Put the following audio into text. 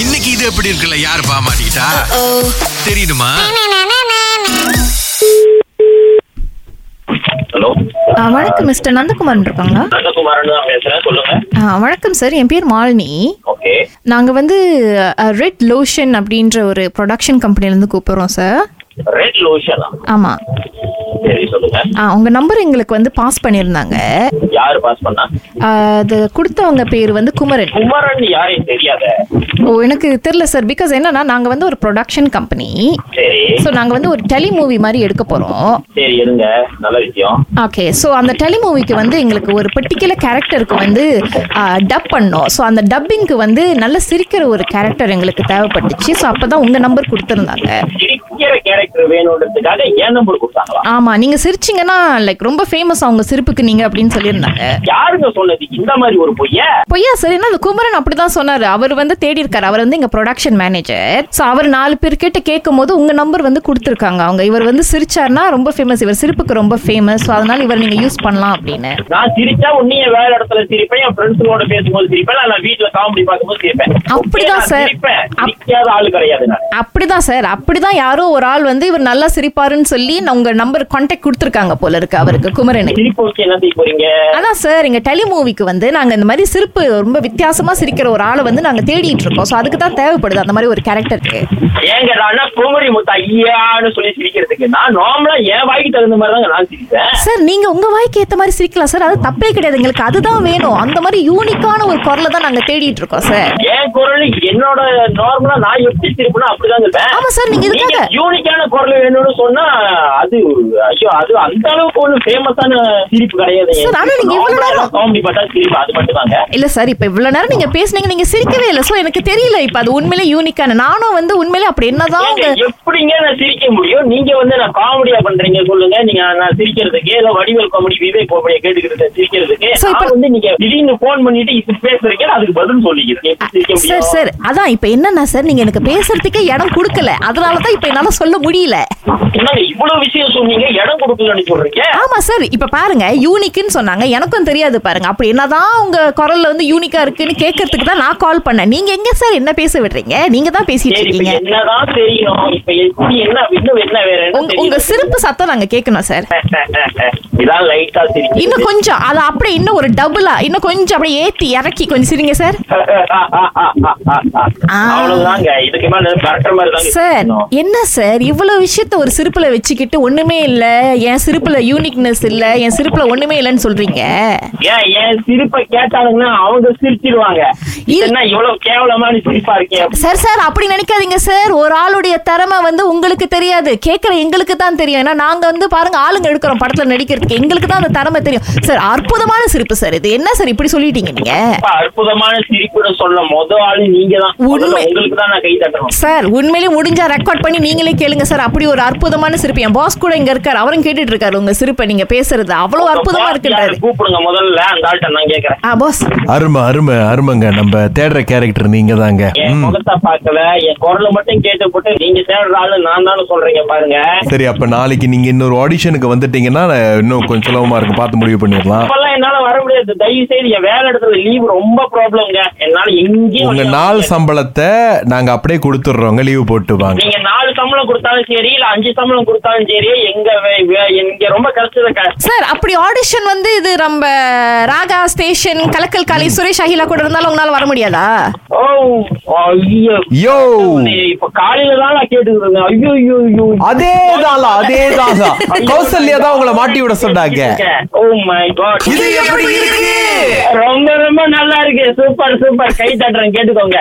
இன்னைக்கு இது எப்படி இருக்குல்ல? யாரு பாமாட்டா தெரியுமா ஹலோ ஆ, வணக்கம் மிஸ்டர் நந்தகுமார் இருக்காங்களா? நந்தகுமாரன் தான் பேசுறேன் சொல்லுங்க. ஆ, வணக்கம் சார் என் பேர் மாலினி. ஓகே நாங்க வந்து ரெட் லோஷன் அப்படின்ற ஒரு ப்ரொடக்ஷன் கம்பெனிலேருந்து கூப்பிடுறோம் சார் ரெட் லோஷனா ஆமா. சரி சொல்லுங்க. ஆ, உங்க நம்பர் எங்களுக்கு வந்து பாஸ் பண்ணியிருந்தாங்க. யாரு பாஸ் பண்ணா? அது கொடுத்தவங்க பேர் வந்து குமரன். குமரன் யாரையும் தெரியாத? ஓ எனக்கு தெரியல சார் பிகாஸ் என்னன்னா நாங்க வந்து ஒரு ப்ரொடக்ஷன் கம்பெனி சரி. ஸோ நாங்க வந்து ஒரு டெலி மூவி மாதிரி எடுக்க போறோம். சரி இருங்க. நல்ல விஷயம். ஓகே ஸோ அந்த டெலி மூவிக்கு வந்து எங்களுக்கு ஒரு பர்டிகுலர் கேரக்டருக்கு வந்து டப் பண்ணோம். ஸோ அந்த டப்பிங்க்கு வந்து நல்ல சிரிக்கிற ஒரு கேரக்டர் எங்களுக்கு தேவைப்பட்டுச்சு. ஸோ அப்போ தான் உங்கள் நம்பர் கொடுத்துருந்தாங்க. சிரிக்கிற வேணுன்றதுக்காக ஏன் நம்பர் கொடுத்தாங்களா? ஆமாம் நீங்கள் சிரிச்சிங்கன்னா லைக் ரொம்ப ஃபேமஸ் அவங்க சிரிப்புக்கு நீங்கள் அப்படின்னு சொல்லியிருந்தாங்க. யாருங்க சொன்னது? இந்த மாதிரி ஒரு பொய்ய? பொய்யா சரி என்ன அந்த குமரன் அப்படி தான் சொன்னார். அவர் வந்து தேடி இருக்காரு அவர் வந்து எங்கள் ப்ரொடக்ஷன் மேனேஜர் ஸோ அவர் நாலு பேர் கிட்ட கேட்கும் போது உங்கள் நம்பர் வந்து கொடுத்துருக்காங்க. அவங்க இவர் வந்து சிரிச்சார்னா ரொம்ப ஃபேமஸ் இவர் சிரிப்புக்கு ரொம்ப ஃபேமஸ் அதனால இவர் நீங்கள் யூஸ் பண்ணலாம் அப்படின்னு. நான் சிரிச்சா உன்னைய வேற இடத்துல சிரிப்பேன். என் ஃப்ரெண்ட்ஸுங்களோட பேசும்போது சிரிப்பேன். நான் வீட்டுல காமெடி பார்க்கும்போது சிரிப்பேன். அப்படிதான் ஆளு கிடையாது நான். அப்படிதான் சார். அப்படிதான் யாரோ ஒரு ஆள் வந்து இவர் நல்லா சிரிப்பாருன்னு சொல்லி உங்க நம்பர் கான்டாக்ட் கொடுத்துருக்காங்க போல இருக்கு அவருக்கு குமரனுக்கு அதான் சார் எங்க டெலி மூவிக்கு வந்து நாங்க இந்த மாதிரி சிரிப்பு ரொம்ப வித்தியாசமா சிரிக்கிற ஒரு ஆளை வந்து நாங்க தேடிட்டு இருக்கோம். ஸோ அதுக்கு தான் தேவைப்படுது அந்த மாதிரி ஒரு கேரக்டருக்கு ஏங்க நான் குமரி முத்தா ஐயான்னு சொல்லி சிரிக்கிறதுக்கு? நான் நார்மலா என் வாய்க்கு தகுந்த மாதிரி தாங்க நான் சிரிப்பேன். சார் நீங்க உங்க வாய்க்கு ஏத்த மாதிரி சிரிக்கலாம் சார் அது தப்பே கிடையாது. எங்களுக்கு அதுதான் வேணும். அந்த மாதிரி யூனிக்கான ஒரு குரலை தான் நாங்க தேடிட்டு இருக்கோம் சார் என் குரல் என்னோட நார்மலா நான் எப்படி சிரிப்பேனோ அப்படிதான் இருப்பேன். ஆமா சார் நீங்க இதுக்காக யூனிக்கான குரல் வேணும்னு சொன்னா அது ஐயோ அது அந்த அளவுக்கு ஒண்ணு ஃபேமஸான சிரிப்பு கிடையாது. காமெடி பார்த்தா சிரிப்பு அது மட்டும் தாங்க இல்ல சார் இப்ப இவ்வளவு நேரம் நீங்க பேசுனீங்க நீங்க சிரிக்கவே இல்லை. ஸோ எனக்கு தெரியல இப்ப அது உண்மையிலே யூனிக்கான நானும் வந்து உண்மையிலே அப்படி என்னதான் எப்படிங்க நான் சிரிக்க முடியும்? நீங்க வந்து நான் காமெடியா பண்றீங்க சொல்லுங்க. நீங்க நான் சிரிக்கிறதுக்கு ஏதோ வடிவேல் காமெடி விவேக் காமெடியா கேட்டுக்கிட்டு சிரிக்கிறதுக்கு. இப்ப- வந்து நீங்க திடீர்னு போன் பண்ணிட்டு இது பேசுறீங்க அதுக்கு பதில் சிரிக்க சார் முடியும்? சார் அதான் இப்ப என்னன்னா சார் நீங்க எனக்கு பேசுறதுக்கே இடம் கொடுக்கல. அதனால தான் இப்ப என்னால சொல்ல முடியல. என்னங்க இவ்வளவு விஷயம் சொன்னீங்க? இடம் கொடுக்கலன்னு சொல்றீங்க? ஆமா சார் இப்ப பாருங்க யூனிக்னு சொன்னாங்க. எனக்கும் தெரியாது பாருங்க. அப்படி என்னதான் உங்க குரல்ல வந்து யூனிக்கா இருக்குன்னு கேட்கறதுக்கு தான் நான் கால் பண்ணேன். நீங்க எங்க சார் என்ன பேச விடுறீங்க? நீங்க தான் பேசிட்டு இருக்கீங்க. என்னதான் தெரியும்? இப்ப எப்படி என்ன இன்னும் என்ன வேற என்ன உங்க- சிரிப்பு சத்தம் நாங்க கேட்கணும் சார். இன்னும் கொஞ்சம் அதை அப்படியே இன்னும் ஒரு டபுளா இன்னும் கொஞ்சம் அப்படியே ஏத்தி இறக்கி கொஞ்சம் சிரிங்க சார். சார். என்ன சார்? இவ்வளவு விஷயத்த ஒரு சிரிப்புல வச்சுக்கிட்டு ஒண்ணுமே இல்ல. என் சிரிப்புல யூனிக்னஸ் இல்ல. என் சிரிப்புல ஒண்ணுமே இல்லைன்னு சொல்றீங்க? ஏன் என் சிரிப்பை கேட்டாங்கன்னா அவங்க கேவலமான இருக்கேன் சார் சார் அப்படி நினைக்காதீங்க சார். ஒரு ஆளுடைய திறமை வந்து உங்களுக்கு தெரியாது. கேட்குற எங்களுக்கு தான் தெரியும். ஏன்னா நாங்க வந்து பாருங்க ஆளுங்க எடுக்கிறோம் படத்துல நடிக்கிறதுக்கு. எங்களுக்கு தான் அந்த திறமை தெரியும். சார் அற்புதமான சிரிப்பு சார் இது. என்ன சார் இப்படி சொல்லிட்டீங்க நீங்க? அற்புதமான சிரிப்புன்னு சொல்ல முத ஆளு நீங்க தான். உங்களுக்கு தான் நான் கை தட்டணும். சார் உண்மையிலேயே முடிஞ்சா ரெக்கார்ட் பண்ணி நீங்களே கேளுங்க சார். அப்படி ஒரு அற்புதமான சிரிப்பு. என் பாஸ் கூட இங்க இருக்காரு. அவரும் கேட்டுட்டு இருக்காரு உங்க சிரிப்பை நீங்க பேசுறது. அவ்வளவு அற்புதமா இருக்குன்றாரு. கூப்பிடுங்க. முதல்ல அந்த ஆள்கிட்ட நான் கேக்குறேன். ஆ பாஸ் அருமை அருமை அருமைங்க. நம்ம தேடுற கேரக்டர் நீங்க தாங்க என் முகத்தை பார்க்கல. என் குரலை மட்டும் கேட்டு போட்டு நீங்க தேடுற ஆளு நான் தானே சொல்றீங்க பாருங்க. சரி அப்ப நாளைக்கு நீங்க இன்னொரு ஆடிஷனுக்கு வந்துட்டீங்கன்னா இன்னும் கொஞ்சம் சுலபமா இருக்கும். பார்த்து முடிவு பண்ணிடலாம். அப்பெல்லாம் என்னால வர முடியாது. தயவு செய்து என் வேலை இடத்துல லீவ் ரொம்ப ப்ராப்ளம்ங்க என்னால எங்கேயும் உங்க நாள். சம்பளத்தை நாங்க அப்படியே கொடுத்துடுறோங்க. லீவு போட்டு வாங்க. நீங்க நாலு சம்பளம் கொடுத்தாலும் சரி இல்ல அஞ்சு சம்பளம் கொடுத்தாலும் சரி எங்க இங்க ரொம்ப கஷ்டத்தை க- சார் அப்படி ஆடிஷன் வந்து இது நம்ம ராகா ஸ்டேஷன் கலக்கல் காலை சுரேஷ் அகிலா கூட இருந்தாலும் உங்களால வர முடியாதா? ஓ ஐயோ. யோ. இப்ப காலையில தான் நான் கேட்டுக்கிறேன் ஐயோ ஐயோ ஐயோ. அதே தான்ல அதே தான் கௌசல்யா தான் உங்களை மாட்டி விட சொன்னாங்க. ஓ மை காட் இது எப்படி இருக்கு? ரொம்ப ரொம்ப நல்லா இருக்கு. Super super. கை தட்டுறேன் கேட்டுக்கோங்க.